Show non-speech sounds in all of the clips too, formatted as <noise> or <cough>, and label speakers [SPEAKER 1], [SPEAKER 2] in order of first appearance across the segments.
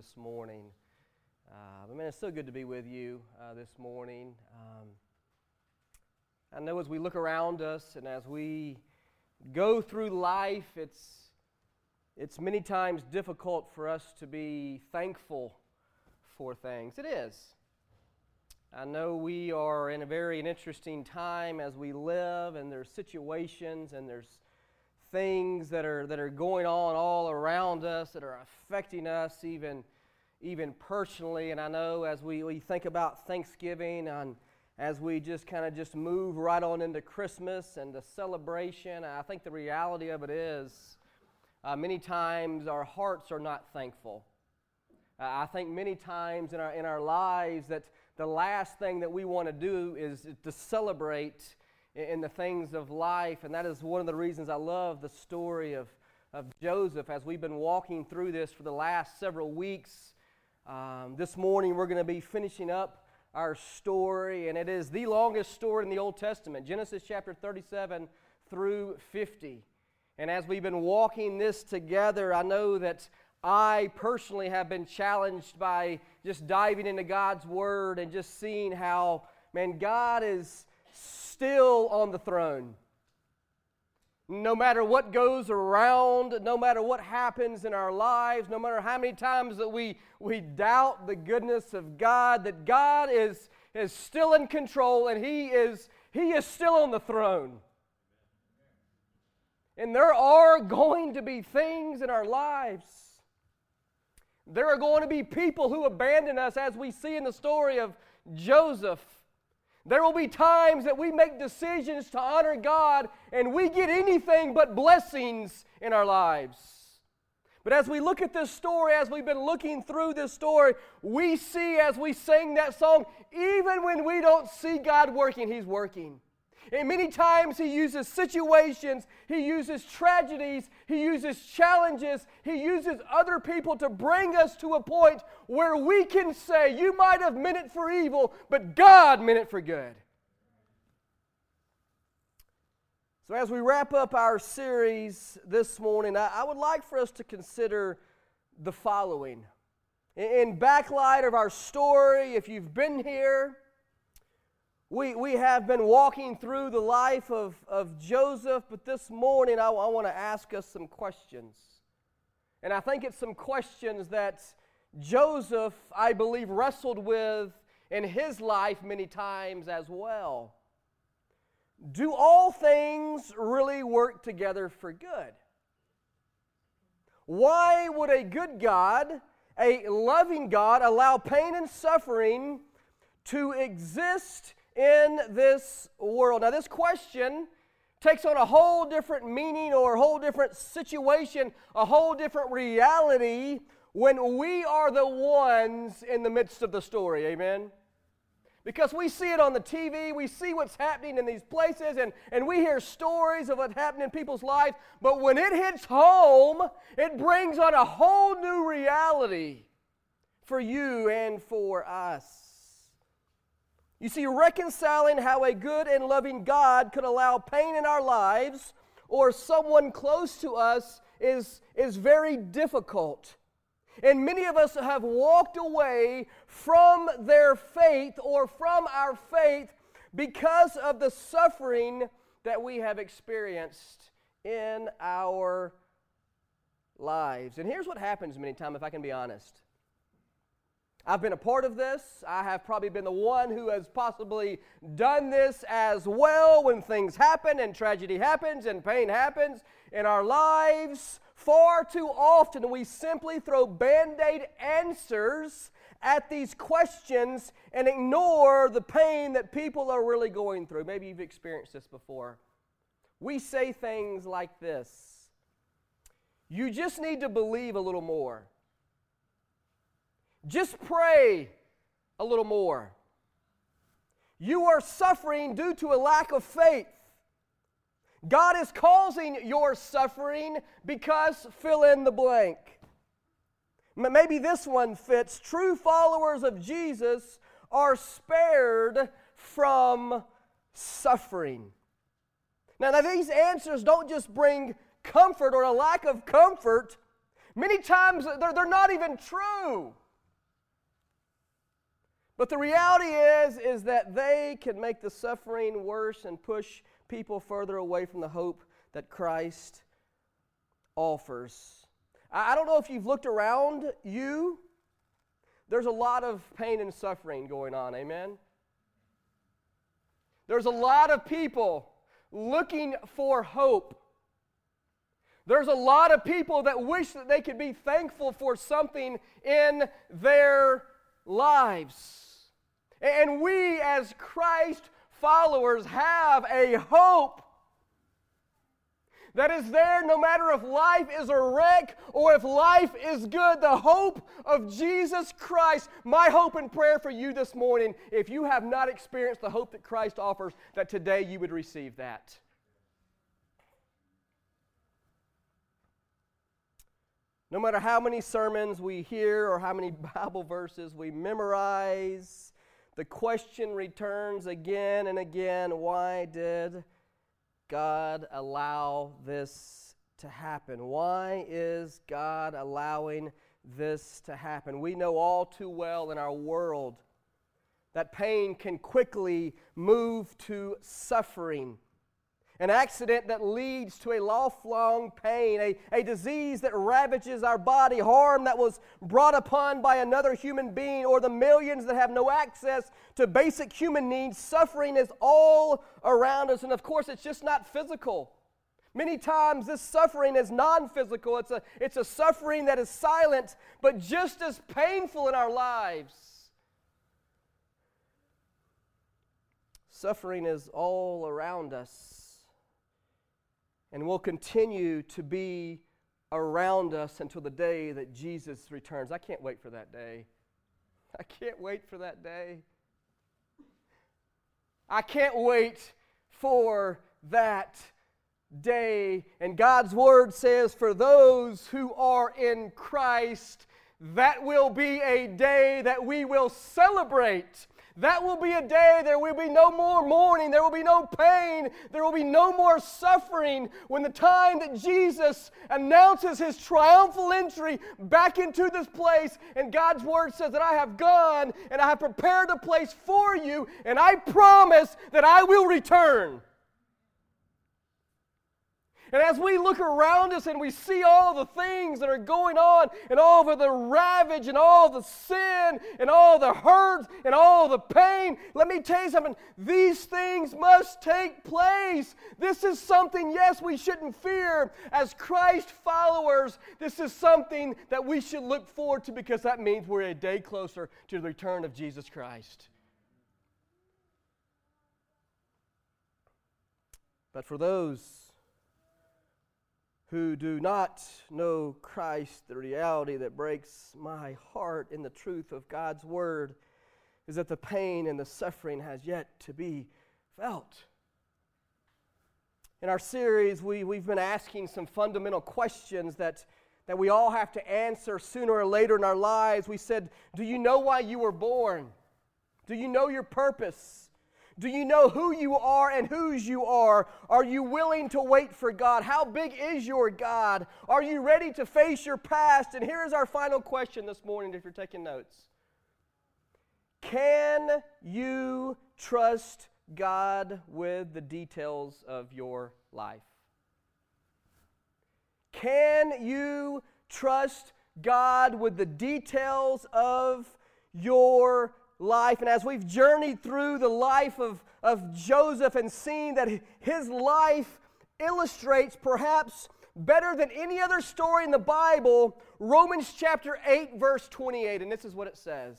[SPEAKER 1] this morning. Uh, man, it's so good to be with you uh, this morning. Um, I know as we look around us and as we go through life, it's, it's many times difficult for us to be thankful for things. It is. I know we are in a very interesting time as we live, and there's situations and there's things that are, that are going on all around us that are affecting us even, even personally. And I know as we, we think about Thanksgiving and as we just kind of just move right on into Christmas and the celebration, I think the reality of it is uh, many times our hearts are not thankful. Uh, I think many times in our, in our lives that the last thing that we want to do is to celebrate in the things of life. And that is one of the reasons I love the story of, of Joseph as we've been walking through this for the last several weeks. Um, this morning, we're going to be finishing up our story, and it is the longest story in the Old Testament Genesis chapter 37 through 50. And as we've been walking this together, I know that I personally have been challenged by just diving into God's Word and just seeing how, man, God is still on the throne. No matter what goes around, no matter what happens in our lives, no matter how many times that we, we doubt the goodness of God, that God is, is still in control and He is, he is still on the throne. And there are going to be things in our lives. There are going to be people who abandon us, as we see in the story of Joseph there will be times that we make decisions to honor God and we get anything but blessings in our lives. But as we look at this story, as we've been looking through this story, we see as we sing that song, even when we don't see God working, He's working. And many times he uses situations, he uses tragedies, he uses challenges, he uses other people to bring us to a point where we can say, You might have meant it for evil, but God meant it for good. So, as we wrap up our series this morning, I, I would like for us to consider the following. In, in backlight of our story, if you've been here, we, we have been walking through the life of, of Joseph, but this morning I, I want to ask us some questions. And I think it's some questions that Joseph, I believe, wrestled with in his life many times as well. Do all things really work together for good? Why would a good God, a loving God, allow pain and suffering to exist in this world. Now, this question takes on a whole different meaning or a whole different situation, a whole different reality when we are the ones in the midst of the story. Amen? Because we see it on the TV, we see what's happening in these places, and, and we hear stories of what happened in people's lives. But when it hits home, it brings on a whole new reality for you and for us. You see, reconciling how a good and loving God could allow pain in our lives or someone close to us is, is very difficult. And many of us have walked away from their faith or from our faith because of the suffering that we have experienced in our lives. And here's what happens many times, if I can be honest. I've been a part of this. I have probably been the one who has possibly done this as well when things happen and tragedy happens and pain happens in our lives. Far too often we simply throw band aid answers at these questions and ignore the pain that people are really going through. Maybe you've experienced this before. We say things like this You just need to believe a little more. Just pray a little more. You are suffering due to a lack of faith. God is causing your suffering because fill in the blank. Maybe this one fits. True followers of Jesus are spared from suffering. Now, now these answers don't just bring comfort or a lack of comfort, Many times they're, they're not even true. But the reality is, is that they can make the suffering worse and push people further away from the hope that Christ offers. I don't know if you've looked around you. There's a lot of pain and suffering going on, amen? There's a lot of people looking for hope. There's a lot of people that wish that they could be thankful for something in their lives. And we, as Christ followers, have a hope that is there no matter if life is a wreck or if life is good. The hope of Jesus Christ. My hope and prayer for you this morning, if you have not experienced the hope that Christ offers, that today you would receive that. No matter how many sermons we hear or how many <laughs> Bible verses we memorize, the question returns again and again why did God allow this to happen? Why is God allowing this to happen? We know all too well in our world that pain can quickly move to suffering an accident that leads to a lifelong pain, a, a disease that ravages our body, harm that was brought upon by another human being, or the millions that have no access to basic human needs. Suffering is all around us, and of course, it's just not physical. Many times, this suffering is non physical, it's a, it's a suffering that is silent, but just as painful in our lives. Suffering is all around us and will continue to be around us until the day that Jesus returns. I can't wait for that day. I can't wait for that day. I can't wait for that day. And God's word says, for those who are in Christ, that will be a day that we will celebrate that will be a day, there will be no more mourning, there will be no pain, there will be no more suffering when the time that Jesus announces his triumphal entry back into this place. And God's word says that I have gone and I have prepared a place for you, and I promise that I will return. And as we look around us and we see all the things that are going on and all of the ravage and all the sin and all the hurt and all the pain, let me tell you something. These things must take place. This is something, yes, we shouldn't fear. As Christ followers, this is something that we should look forward to because that means we're a day closer to the return of Jesus Christ. But for those who do not know Christ, the reality that breaks my heart in the truth of God's word is that the pain and the suffering has yet to be felt. In our series, we, we've been asking some fundamental questions that, that we all have to answer sooner or later in our lives. We said, Do you know why you were born? Do you know your purpose? Do you know who you are and whose you are? Are you willing to wait for God? How big is your God? Are you ready to face your past? And here's our final question this morning if you're taking notes Can you trust God with the details of your life? Can you trust God with the details of your life. And as we've journeyed through the life of, of Joseph and seen that his life illustrates perhaps better than any other story in the Bible, Romans chapter 8, verse 28. And this is what it says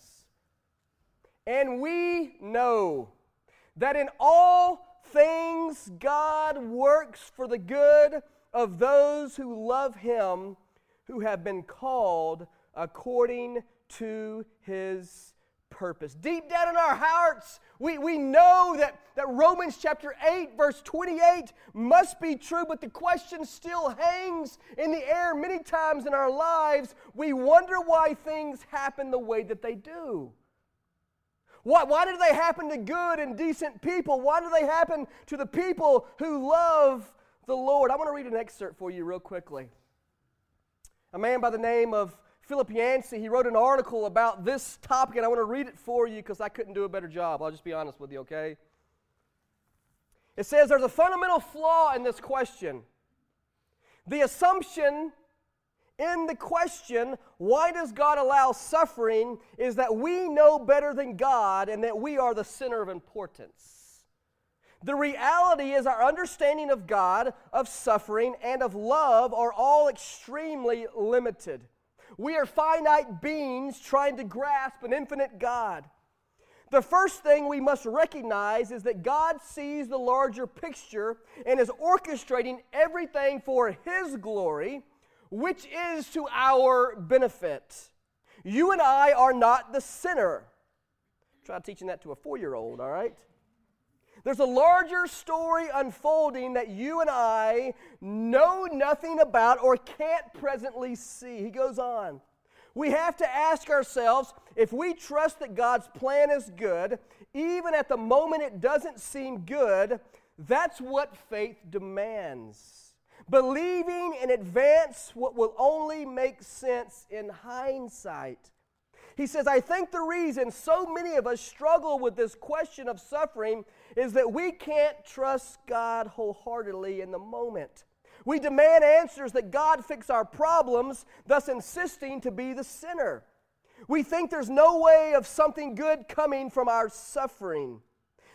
[SPEAKER 1] And we know that in all things God works for the good of those who love him, who have been called according to his purpose. Deep down in our hearts, we, we know that, that Romans chapter 8, verse 28 must be true, but the question still hangs in the air many times in our lives. We wonder why things happen the way that they do. Why, why do they happen to good and decent people? Why do they happen to the people who love the Lord? I want to read an excerpt for you real quickly A man by the name of Philip Yancey, he wrote an article about this topic, and I want to read it for you because I couldn't do a better job. I'll just be honest with you, okay? It says there's a fundamental flaw in this question. The assumption in the question, why does God allow suffering, is that we know better than God and that we are the center of importance. The reality is our understanding of God, of suffering, and of love are all extremely limited. We are finite beings trying to grasp an infinite God. The first thing we must recognize is that God sees the larger picture and is orchestrating everything for His glory which is to our benefit. You and I are not the sinner. Try teaching that to a four year old, all right? There's a larger story unfolding that you and I know nothing about or can't presently see. He goes on. We have to ask ourselves if we trust that God's plan is good, even at the moment it doesn't seem good, that's what faith demands believing in advance what will only make sense in hindsight. He says, I think the reason so many of us struggle with this question of suffering is that we can't trust God wholeheartedly in the moment. We demand answers that God fix our problems, thus insisting to be the sinner. We think there's no way of something good coming from our suffering.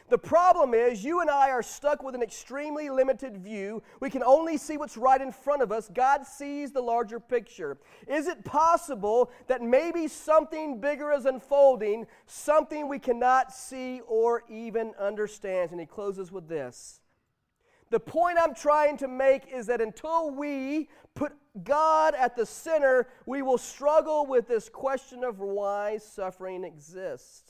[SPEAKER 1] The problem is, you and I are stuck with an extremely limited view. We can only see what's right in front of us. God sees the larger picture. Is it possible that maybe something bigger is unfolding, something we cannot see or even understand? And he closes with this. The point I'm trying to make is that until we put God at the center, we will struggle with this question of why suffering exists.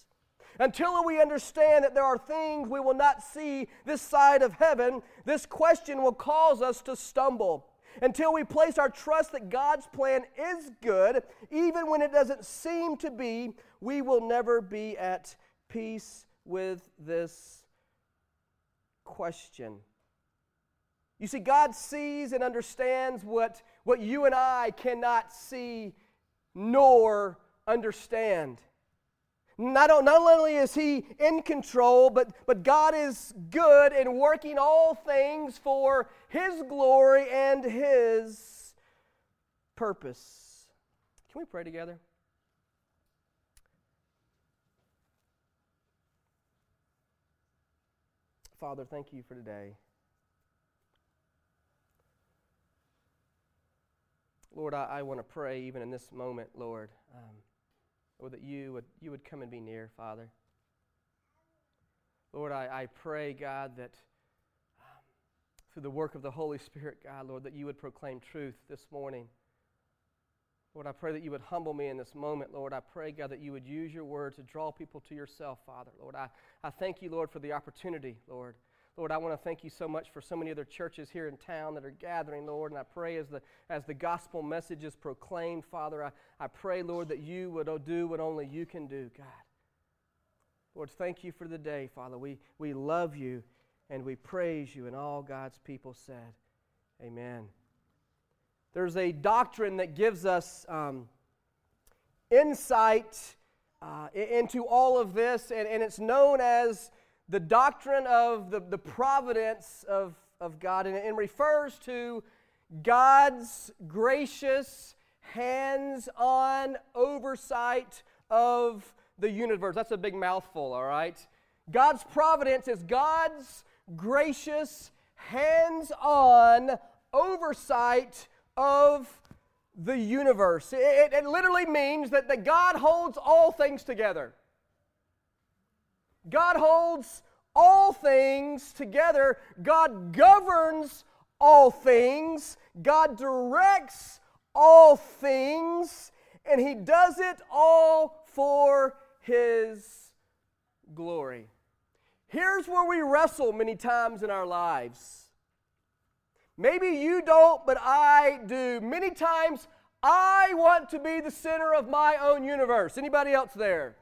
[SPEAKER 1] Until we understand that there are things we will not see this side of heaven, this question will cause us to stumble. Until we place our trust that God's plan is good, even when it doesn't seem to be, we will never be at peace with this question. You see, God sees and understands what, what you and I cannot see nor understand. Not, not only is He in control, but, but God is good and working all things for His glory and His purpose. Can we pray together? Father, thank you for today. Lord, I, I want to pray even in this moment, Lord. Um, Lord, that you would, you would come and be near, Father. Lord, I, I pray, God, that um, through the work of the Holy Spirit, God, Lord, that you would proclaim truth this morning. Lord, I pray that you would humble me in this moment, Lord. I pray, God, that you would use your word to draw people to yourself, Father. Lord, I, I thank you, Lord, for the opportunity, Lord. Lord, I want to thank you so much for so many other churches here in town that are gathering, Lord. And I pray as the, as the gospel message is proclaimed, Father, I, I pray, Lord, that you would do what only you can do, God. Lord, thank you for the day, Father. We, we love you and we praise you. And all God's people said, Amen. There's a doctrine that gives us um, insight uh, into all of this, and, and it's known as the doctrine of the, the providence of, of God, and it refers to God's gracious, hands on oversight of the universe. That's a big mouthful, all right? God's providence is God's gracious, hands on oversight of the universe. It, it, literally means that, that God holds all things together. God holds all things together. God governs all things. God directs all things. And He does it all for His glory. Here's where we wrestle many times in our lives. Maybe you don't, but I do. Many times I want to be the center of my own universe. Anybody else there?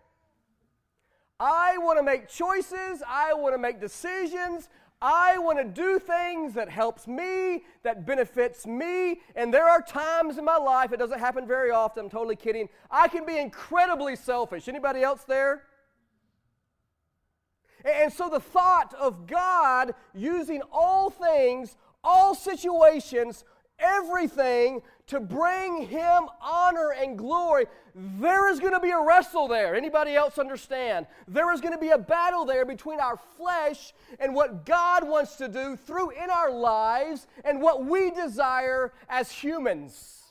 [SPEAKER 1] I want to make choices. I want to make decisions. I want to do things that helps me, that benefits me, and there are times in my life, it doesn't happen very often, I'm totally kidding, I can be incredibly selfish. Anybody else there? And so the thought of God using all things, all situations, everything to bring him honor and glory there is going to be a wrestle there anybody else understand there is going to be a battle there between our flesh and what god wants to do through in our lives and what we desire as humans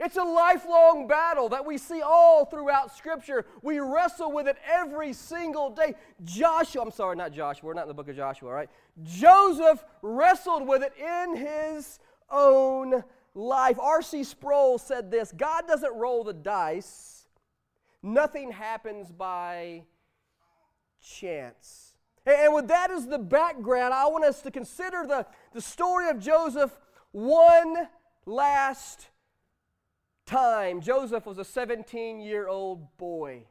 [SPEAKER 1] it's a lifelong battle that we see all throughout Scripture. We wrestle with it every single day. Joshua, I'm sorry, not Joshua, we're not in the book of Joshua, right? Joseph wrestled with it in his own life. R.C. Sproul said this God doesn't roll the dice, nothing happens by chance. And with that as the background, I want us to consider the, the story of Joseph one last time. Joseph was a 17 year old boy.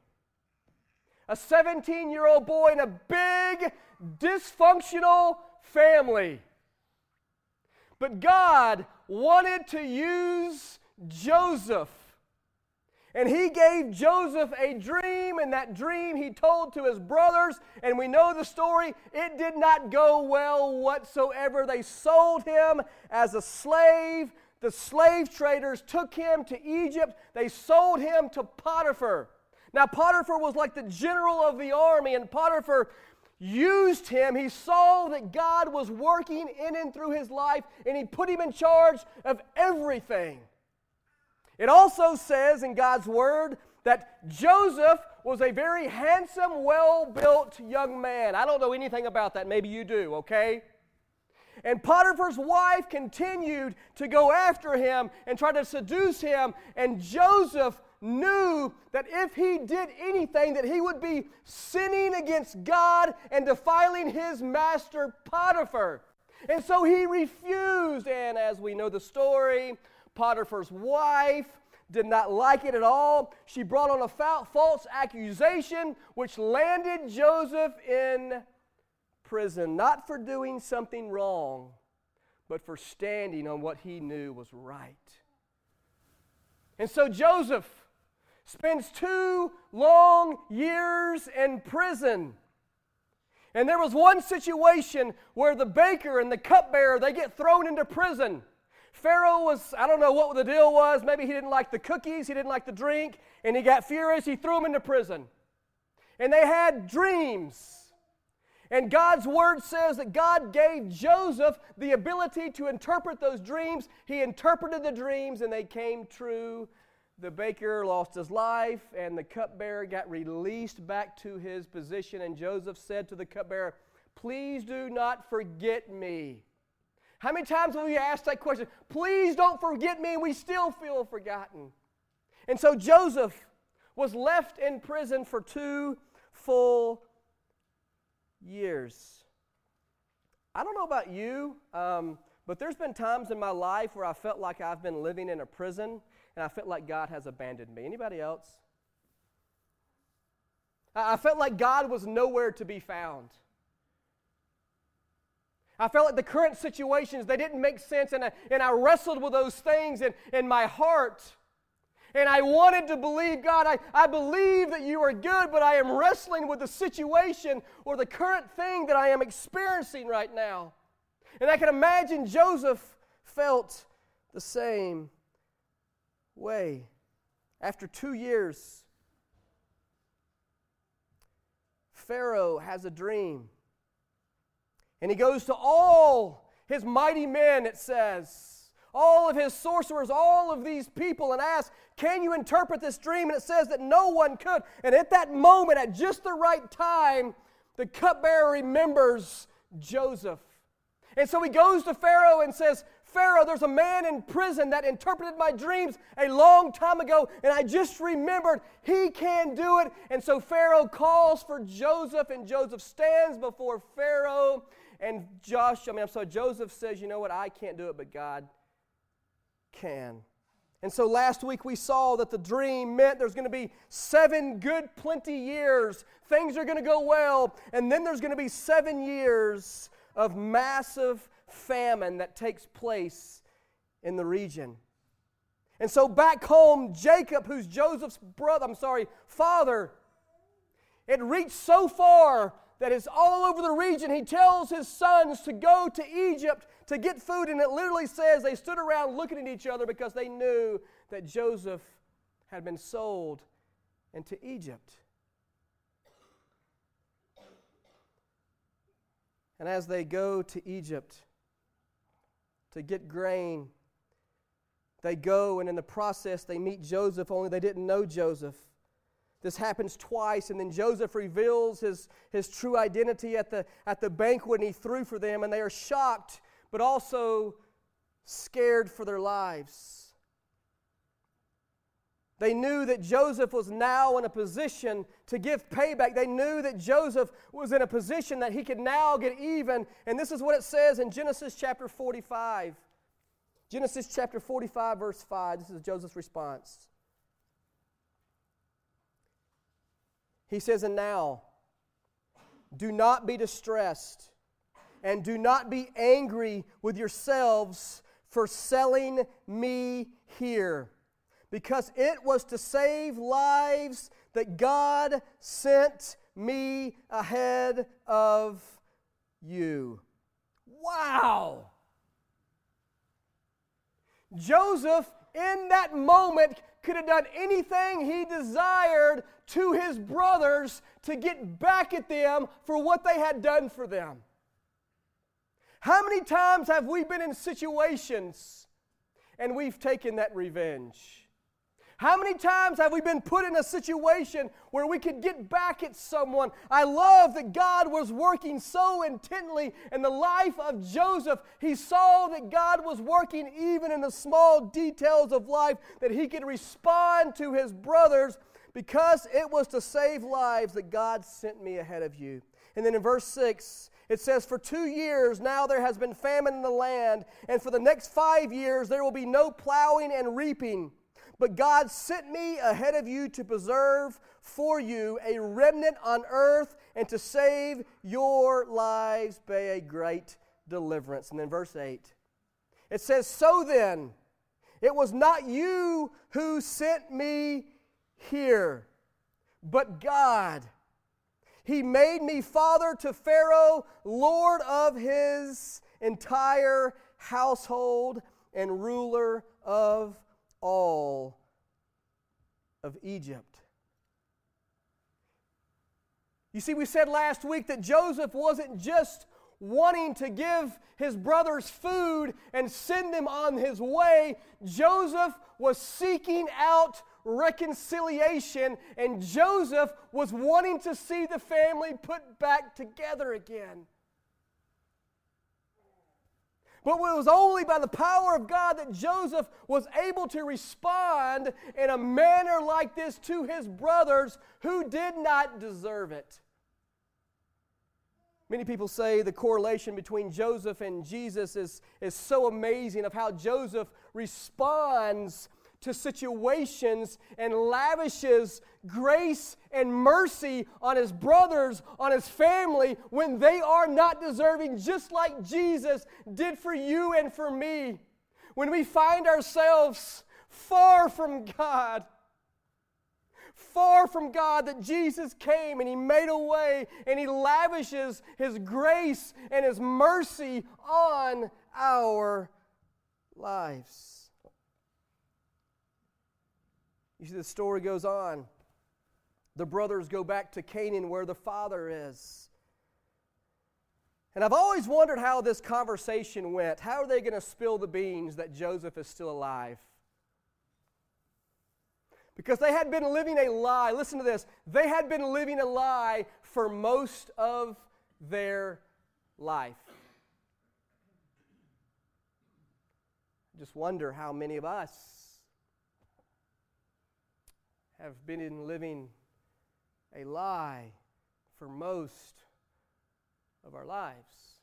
[SPEAKER 1] A 17 year old boy in a big, dysfunctional family. But God wanted to use Joseph. And he gave Joseph a dream, and that dream he told to his brothers. And we know the story. It did not go well whatsoever. They sold him as a slave. The slave traders took him to Egypt. They sold him to Potiphar. Now, Potiphar was like the general of the army, and Potiphar used him. He saw that God was working in and through his life, and he put him in charge of everything. It also says in God's word that Joseph was a very handsome, well built young man. I don't know anything about that. Maybe you do, okay? And Potiphar's wife continued to go after him and try to seduce him, and Joseph knew that if he did anything that he would be sinning against God and defiling his master Potiphar. And so he refused and as we know the story, Potiphar's wife did not like it at all. She brought on a false accusation which landed Joseph in prison not for doing something wrong, but for standing on what he knew was right. And so Joseph spends two long years in prison. And there was one situation where the baker and the cupbearer they get thrown into prison. Pharaoh was, I don't know what the deal was. Maybe he didn't like the cookies, he didn't like the drink, and he got furious. He threw them into prison. And they had dreams. And God's word says that God gave Joseph the ability to interpret those dreams. He interpreted the dreams and they came true the baker lost his life, and the cupbearer got released back to his position. And Joseph said to the cupbearer, Please do not forget me. How many times have we asked that question? Please don't forget me, we still feel forgotten. And so Joseph was left in prison for two full years. I don't know about you, um, but there's been times in my life where I felt like I've been living in a prison and I felt like God has abandoned me. Anybody else? I felt like God was nowhere to be found. I felt like the current situations, they didn't make sense, and I, and I wrestled with those things in, in my heart. And I wanted to believe, God, I, I believe that you are good, but I am wrestling with the situation or the current thing that I am experiencing right now. And I can imagine Joseph felt the same way. After two years, Pharaoh has a dream. And he goes to all his mighty men, it says, all of his sorcerers, all of these people, and asks, Can you interpret this dream? And it says that no one could. And at that moment, at just the right time, the cupbearer remembers Joseph. And so he goes to Pharaoh and says, Pharaoh, there's a man in prison that interpreted my dreams a long time ago, and I just remembered he can do it. And so Pharaoh calls for Joseph, and Joseph stands before Pharaoh. And Josh, I mean, I'm sorry, Joseph says, You know what? I can't do it, but God can. And so last week we saw that the dream meant there's going to be seven good, plenty years. Things are going to go well. And then there's going to be seven years of massive famine that takes place in the region. And so back home, Jacob, who's Joseph's brother, I'm sorry, father, it reached so far that it's all over the region. He tells his sons to go to Egypt to get food, and it literally says they stood around looking at each other because they knew that Joseph had been sold into Egypt. And as they go to Egypt to get grain, they go, and in the process, they meet Joseph, only they didn't know Joseph. This happens twice, and then Joseph reveals his, his true identity at the, at the banquet, and he threw for them, and they are shocked, but also scared for their lives. They knew that Joseph was now in a position to give payback. They knew that Joseph was in a position that he could now get even. And this is what it says in Genesis chapter 45. Genesis chapter 45, verse 5. This is Joseph's response. He says, And now, do not be distressed, and do not be angry with yourselves for selling me here, because it was to save lives that God sent me ahead of you. Wow! Joseph, in that moment, could have done anything he desired to his brothers to get back at them for what they had done for them. How many times have we been in situations and we've taken that revenge? How many times have we been put in a situation where we could get back at someone? I love that God was working so intently in the life of Joseph. He saw that God was working even in the small details of life, that he could respond to his brothers because it was to save lives that God sent me ahead of you. And then in verse 6, it says, For two years now there has been famine in the land, and for the next five years there will be no plowing and reaping. But God sent me ahead of you to preserve for you a remnant on earth and to save your lives by a great deliverance. And then verse 8 it says, So then, it was not you who sent me here, but God. He made me father to Pharaoh, lord of his entire household, and ruler of all of Egypt. You see, we said last week that Joseph wasn't just wanting to give his brothers food and send them on his way. Joseph was seeking out reconciliation, and Joseph was wanting to see the family put back together again. But it was only by the power of God that Joseph was able to respond in a manner like this to his brothers who did not deserve it. Many people say the correlation between Joseph and Jesus is, is so amazing of how Joseph responds to situations and lavishes grace and mercy on his brothers, on his family, when they are not deserving, just like Jesus did for you and for me. When we find ourselves far from God, far from God, that Jesus came and He made a way and He lavishes His grace and His mercy on our lives. You see, the story goes on. The brothers go back to Canaan where the father is. And I've always wondered how this conversation went. How are they going to spill the beans that Joseph is still alive? Because they had been living a lie. Listen to this. They had been living a lie for most of their life. I just wonder how many of us have been in living a lie for most of our lives.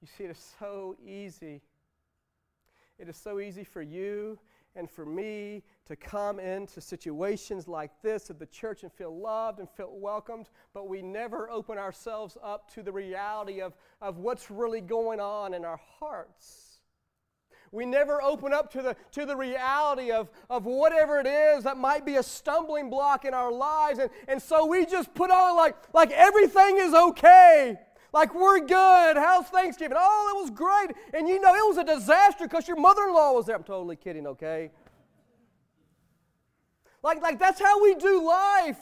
[SPEAKER 1] You see, it is so easy. it is so easy for you and for me to come into situations like this at the church and feel loved and feel welcomed, but we never open ourselves up to the reality of, of what's really going on in our hearts. We never open up to the, to the reality of, of whatever it is that might be a stumbling block in our lives. And, and so we just put on like, like everything is okay. Like we're good. How's Thanksgiving? Oh, it was great. And you know, it was a disaster because your mother in law was there. I'm totally kidding, okay? Like, like that's how we do life.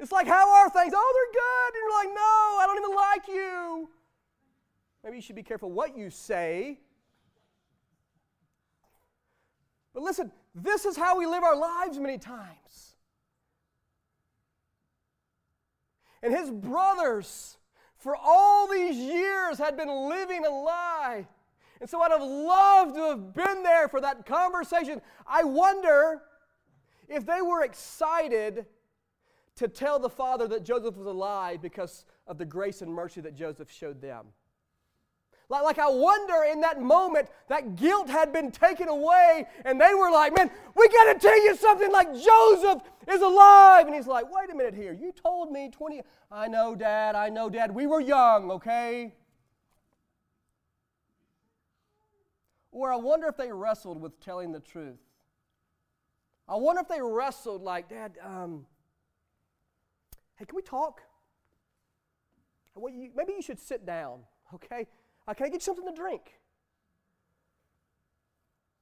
[SPEAKER 1] It's like, how are things? Oh, they're good. And you're like, no, I don't even like you. Maybe you should be careful what you say. But listen, this is how we live our lives many times. And his brothers, for all these years, had been living a lie. And so I'd have loved to have been there for that conversation. I wonder if they were excited to tell the father that Joseph was alive because of the grace and mercy that Joseph showed them. Like, like I wonder in that moment that guilt had been taken away and they were like, man, we got to tell you something like Joseph is alive. And he's like, wait a minute here. You told me 20. I know, Dad. I know, Dad. We were young, okay? Or I wonder if they wrestled with telling the truth. I wonder if they wrestled like, Dad, um, hey, can we talk? Well, you, maybe you should sit down, okay? Uh, can I get you something to drink?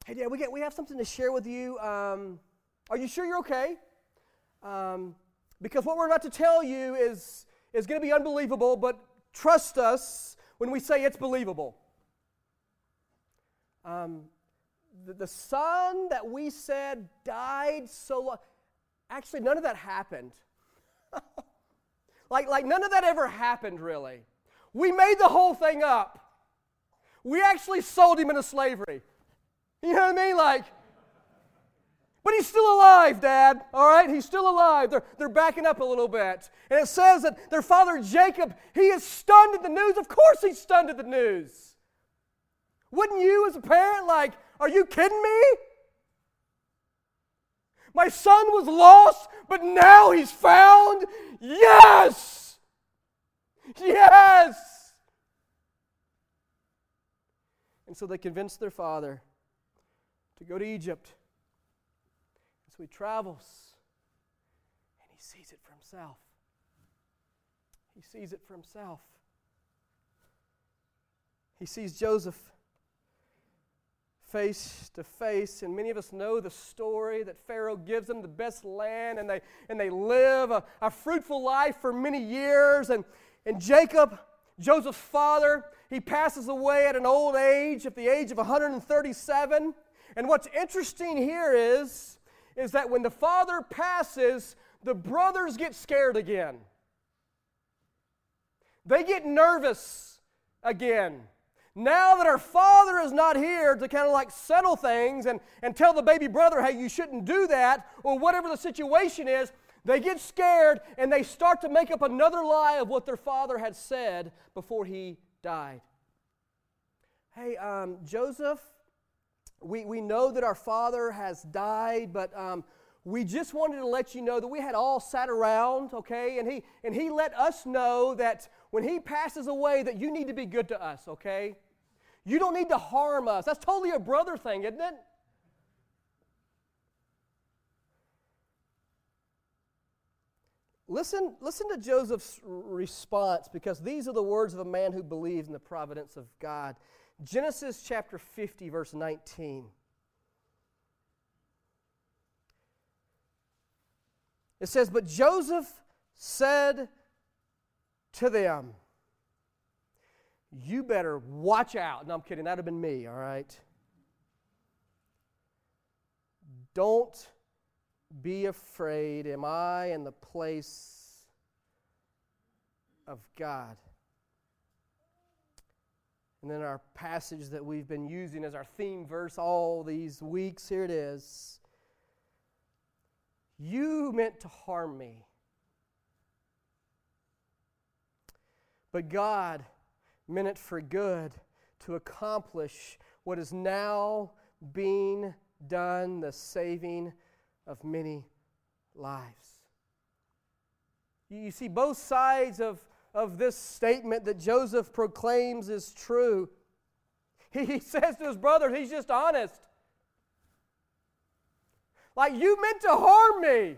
[SPEAKER 1] Hey, Dad, we, get, we have something to share with you. Um, are you sure you're okay? Um, because what we're about to tell you is, is going to be unbelievable, but trust us when we say it's believable. Um, the, the son that we said died so long, actually, none of that happened. <laughs> like, like, none of that ever happened, really. We made the whole thing up. We actually sold him into slavery. You know what I mean? Like, but he's still alive, Dad. All right? He's still alive. They're, they're backing up a little bit. And it says that their father Jacob, he is stunned at the news. Of course he's stunned at the news. Wouldn't you, as a parent, like, are you kidding me? My son was lost, but now he's found? Yes! Yes! And so they convinced their father to go to Egypt. And so he travels and he sees it for himself. He sees it for himself. He sees Joseph face to face, and many of us know the story that Pharaoh gives them the best land, and they, and they live a, a fruitful life for many years. And, and Jacob, Joseph's father, he passes away at an old age, at the age of 137. And what's interesting here is, is that when the father passes, the brothers get scared again. They get nervous again. Now that our father is not here to kind of like settle things and, and tell the baby brother, hey, you shouldn't do that, or whatever the situation is, they get scared and they start to make up another lie of what their father had said before he died. Hey, um, Joseph, we, we know that our father has died, but um, we just wanted to let you know that we had all sat around, okay? And he, and he let us know that when he passes away, that you need to be good to us, okay? You don't need to harm us. That's totally a brother thing, isn't it? Listen, listen to Joseph's response because these are the words of a man who believes in the providence of God. Genesis chapter 50, verse 19. It says, But Joseph said to them, You better watch out. No, I'm kidding. That would have been me, all right? Don't be afraid. Am I in the place of God? And then our passage that we've been using as our theme verse all these weeks, here it is. You meant to harm me. But God meant it for good to accomplish what is now being done, the saving of many lives. You see, both sides of, of this statement that Joseph proclaims is true. <laughs> He, he says to his brother, he's just honest. Like, you meant to harm me.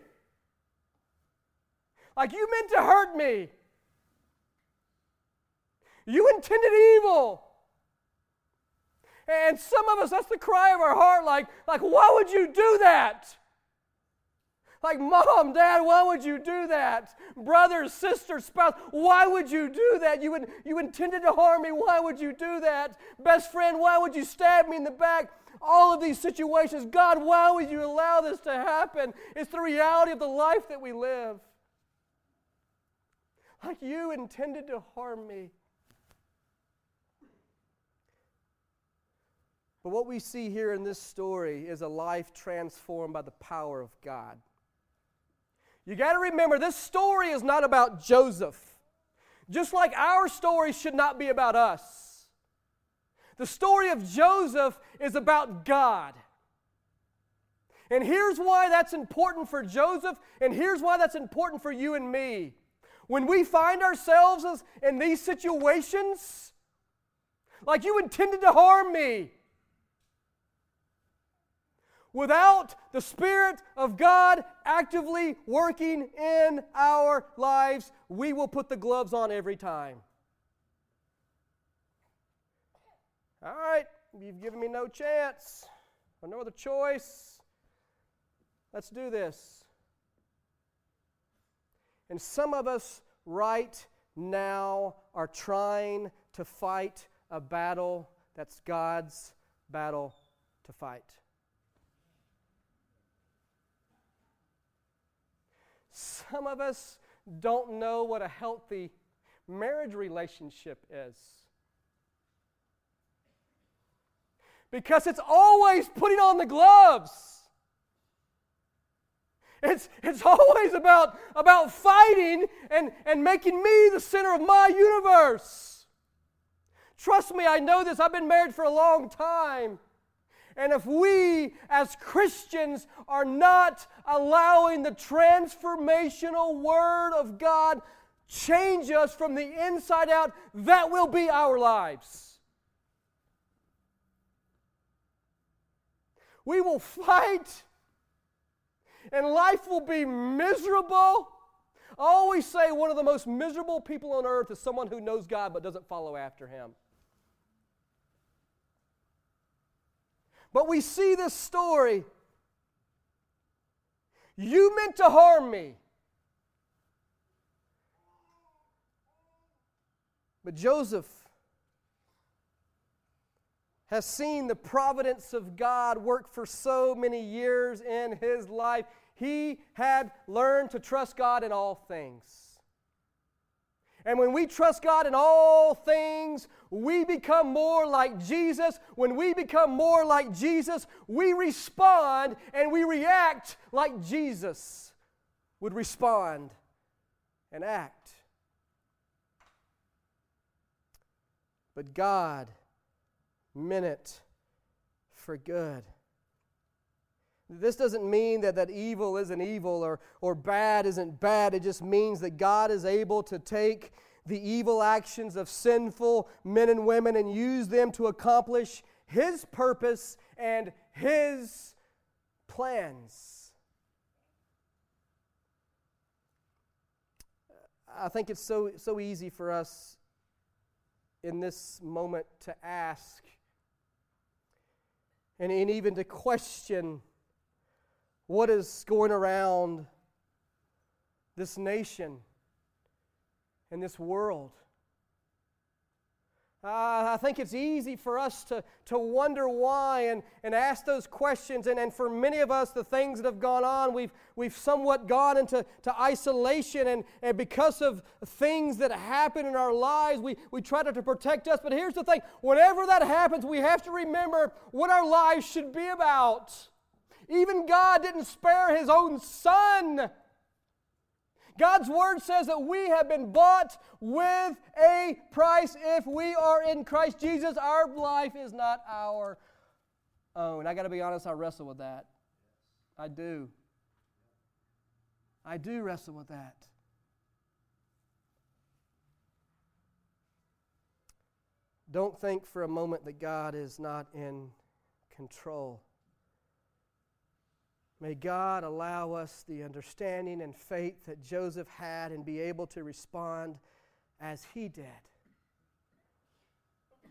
[SPEAKER 1] Like, you meant to hurt me. You intended evil. And some of us, that's the cry of our heart, like, like, why would you do that? Like, mom, dad, why would you do that? Brother, sister, spouse, why would you do that? You, would, you intended to harm me. Why would you do that? Best friend, why would you stab me in the back? All of these situations, God, why would you allow this to happen? It's the reality of the life that we live. Like you intended to harm me. But what we see here in this story is a life transformed by the power of God. You got to remember, this story is not about Joseph. Just like our story should not be about us. The story of Joseph is about God. And here's why that's important for Joseph, and here's why that's important for you and me. When we find ourselves in these situations, like you intended to harm me, Without the Spirit of God actively working in our lives, we will put the gloves on every time. All right, you've given me no chance or no other choice. Let's do this. And some of us right now are trying to fight a battle that's God's battle to fight. Some of us don't know what a healthy marriage relationship is. Because it's always putting on the gloves. It's, it's always about, about fighting and, and making me the center of my universe. Trust me, I know this. I've been married for a long time. And if we as Christians are not allowing the transformational Word of God change us from the inside out, that will be our lives. We will fight, and life will be miserable. I always say one of the most miserable people on earth is someone who knows God but doesn't follow after Him. But we see this story. You meant to harm me. But Joseph has seen the providence of God work for so many years in his life. He had learned to trust God in all things. And when we trust God in all things, we become more like Jesus. When we become more like Jesus, we respond and we react like Jesus would respond and act. But God meant it for good. This doesn't mean that, that evil isn't evil or, or bad isn't bad. It just means that God is able to take the evil actions of sinful men and women and use them to accomplish His purpose and His plans. I think it's so, so easy for us in this moment to ask and, and even to question what is going around this nation and this world. Uh, I think it's easy for us to, to wonder why and, and ask those questions. And, and for many of us, the things that have gone on, we've, we've somewhat gone into to isolation. And, and because of things that happen in our lives, we, we try to, to protect us. But here's the thing whenever that happens, we have to remember what our lives should be about. Even God didn't spare his own son. God's word says that we have been bought with a price if we are in Christ Jesus. Our life is not our own. I got to be honest, I wrestle with that. I do. I do wrestle with that. Don't think for a moment that God is not in control. May God allow us the understanding and faith that Joseph had and be able to respond as he did.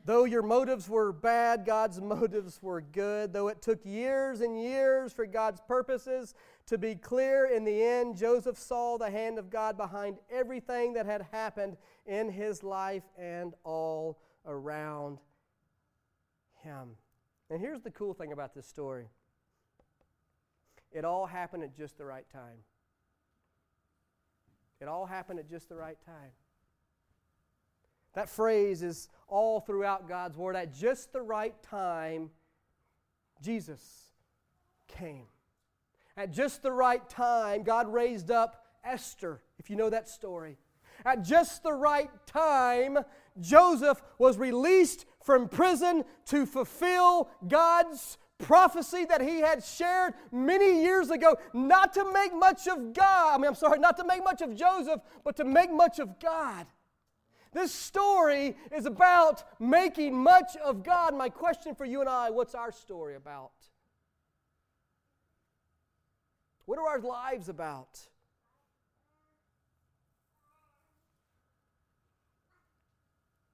[SPEAKER 1] Though your motives were bad, God's <laughs> motives were good. Though it took years and years for God's purposes to be clear, in the end, Joseph saw the hand of God behind everything that had happened in his life and all around him. And here's the cool thing about this story it all happened at just the right time. It all happened at just the right time. That phrase is all throughout God's Word. At just the right time, Jesus came. At just the right time, God raised up Esther, if you know that story. At just the right time, Joseph was released from prison to fulfill God's prophecy that he had shared many years ago, not to make much of God. I mean, I'm sorry, not to make much of Joseph, but to make much of God. This story is about making much of God. My question for you and I what's our story about? What are our lives about?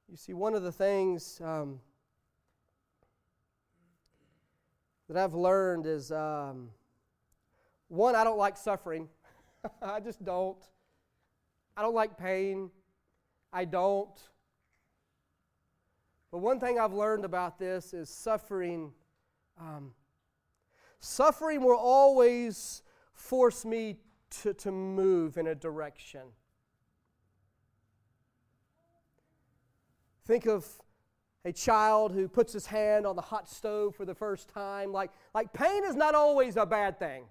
[SPEAKER 1] You see, one of the things um, that I've learned is um, one, I don't like suffering. <laughs> I just don't. I don't like pain. I don't. But one thing I've learned about this is suffering. Um, suffering will always force me to, to move in a direction. Think of a child who puts his hand on the hot stove for the first time. Like, like pain is not always a bad thing.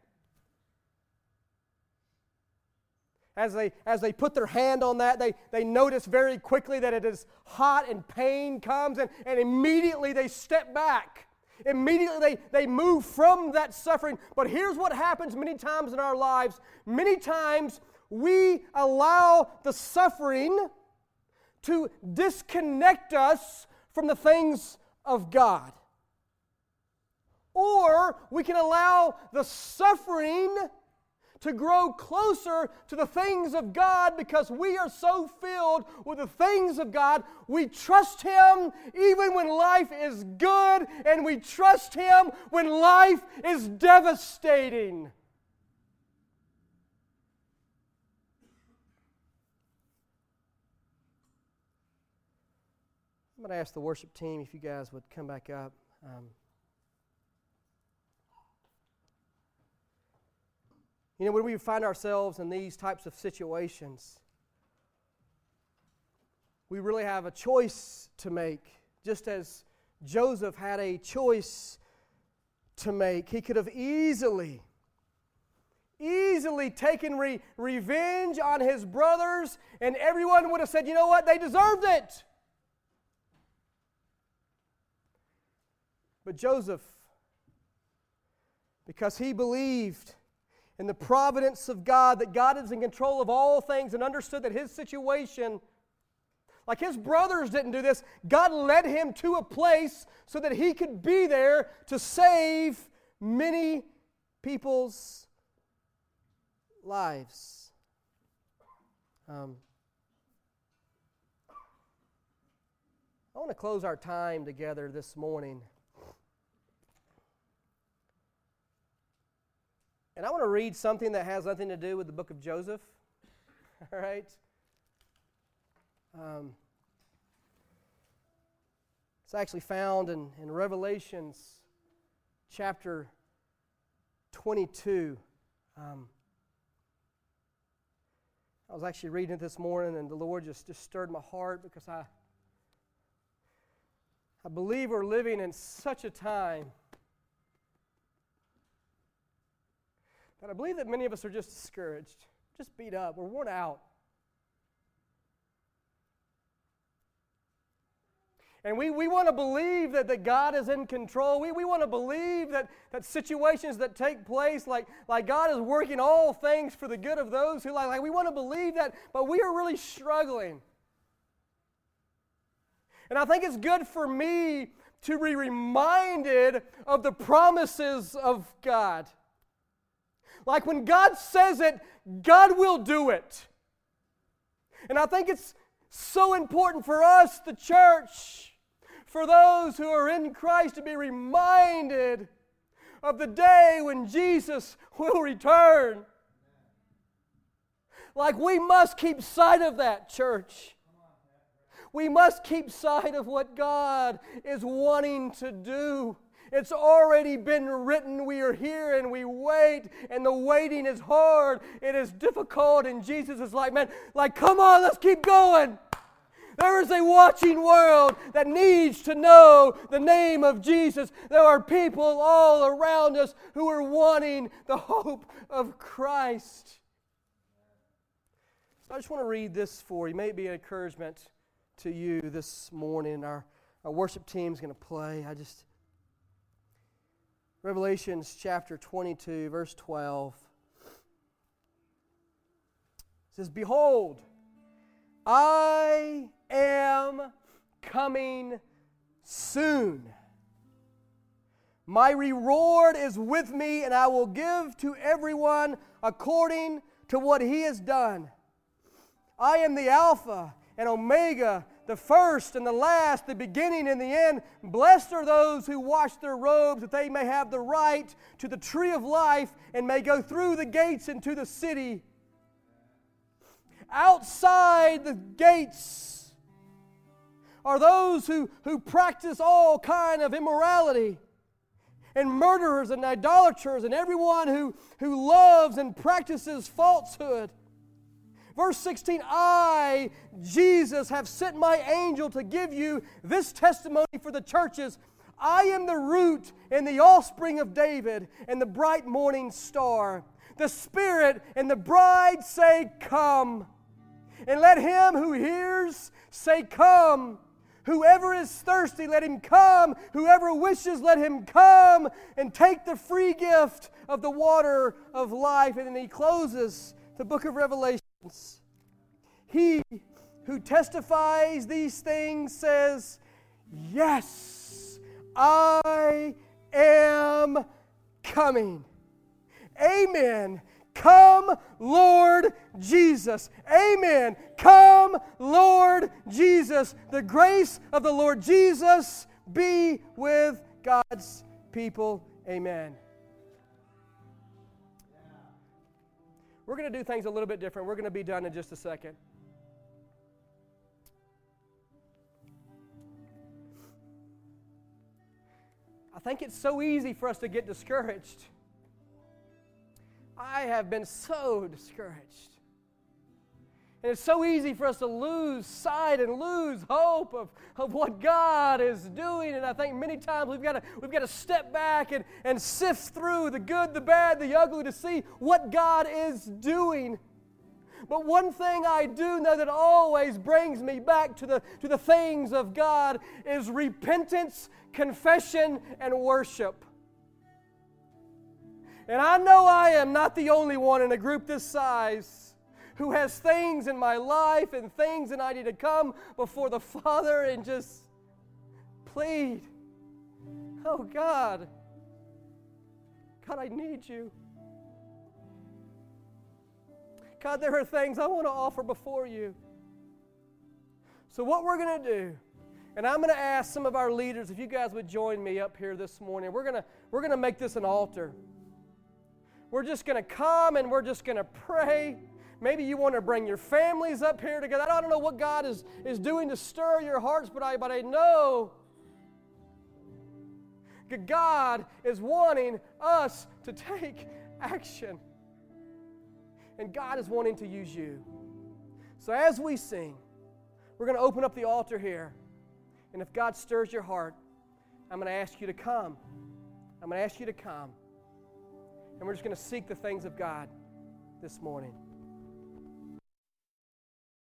[SPEAKER 1] As they, as they put their hand on that, they, they notice very quickly that it is hot and pain comes, and, and immediately they step back. Immediately they, they move from that suffering. But here's what happens many times in our lives many times we allow the suffering to disconnect us from the things of God. Or we can allow the suffering to grow closer to the things of God because we are so filled with the things of God. We trust Him even when life is good, and we trust Him when life is devastating. I'm going to ask the worship team if you guys would come back up. Um, you know, when we find ourselves in these types of situations, we really have a choice to make, just as Joseph had a choice to make. He could have easily, easily taken re- revenge on his brothers, and everyone would have said, you know what, they deserved it. But Joseph, because he believed in the providence of God, that God is in control of all things, and understood that his situation, like his brothers didn't do this, God led him to a place so that he could be there to save many people's lives. Um, I want to close our time together this morning And I want to read something that has nothing to do with the book of Joseph. <laughs> All right? Um, it's actually found in, in Revelations chapter 22. Um, I was actually reading it this morning, and the Lord just, just stirred my heart because I, I believe we're living in such a time But I believe that many of us are just discouraged. just beat up. We're worn out. And we, we want to believe that, that God is in control. We, we want to believe that, that situations that take place, like, like God is working all things for the good of those who like, like we want to believe that, but we are really struggling. And I think it's good for me to be reminded of the promises of God. Like when God says it, God will do it. And I think it's so important for us, the church, for those who are in Christ to be reminded of the day when Jesus will return. Like we must keep sight of that, church. We must keep sight of what God is wanting to do. It's already been written. We are here and we wait, and the waiting is hard. It is difficult, and Jesus is like, man, like, come on, let's keep going. There is a watching world that needs to know the name of Jesus. There are people all around us who are wanting the hope of Christ. So I just want to read this for you. May be an encouragement to you this morning. Our, our worship team is going to play. I just. Revelations chapter 22, verse 12 says, Behold, I am coming soon. My reward is with me, and I will give to everyone according to what he has done. I am the Alpha and Omega, the first and the last, the beginning and the end. Blessed are those who wash their robes, that they may have the right to the tree of life and may go through the gates into the city outside the gates are those who, who practice all kind of immorality and murderers and idolaters and everyone who, who loves and practices falsehood. Verse 16 I, Jesus, have sent my angel to give you this testimony for the churches. I am the root and the offspring of David and the bright morning star. The Spirit and the bride say, Come. And let him who hears say, Come. Whoever is thirsty, let him come. Whoever wishes, let him come and take the free gift of the water of life. And then he closes the book of Revelations. He who testifies these things says, Yes, I am coming. Amen. Come, Lord Jesus. Amen. Come, Lord Jesus. The grace of the Lord Jesus be with God's people. Amen. We're going to do things a little bit different. We're going to be done in just a second. I think it's so easy for us to get discouraged. I have been so discouraged. And it's so easy for us to lose sight and lose hope of, of what God is doing. And I think many times we've got to, we've got to step back and, and sift through the good, the bad, the ugly to see what God is doing. But one thing I do know that always brings me back to the, to the things of God is repentance, confession, and worship. And I know I am not the only one in a group this size who has things in my life and things that I need to come before the <laughs> Father and just plead. Oh God, God, I need you. God, there are things I want to offer before you. So, what we're going to do, and I'm going to ask some of our leaders if you guys would join me up here this morning. We're going to, we're going to make this an altar. We're just going to come and we're just going to pray. Maybe you want to bring your families up here together. I don't know what God is, is doing to stir your hearts, but I, but I know God is wanting us to take action. And God is wanting to use you. So as we sing, we're going to open up the altar here. And if God stirs your heart, I'm going to ask you to come. I'm going to ask you to come. And we're just going to seek the things of God this morning.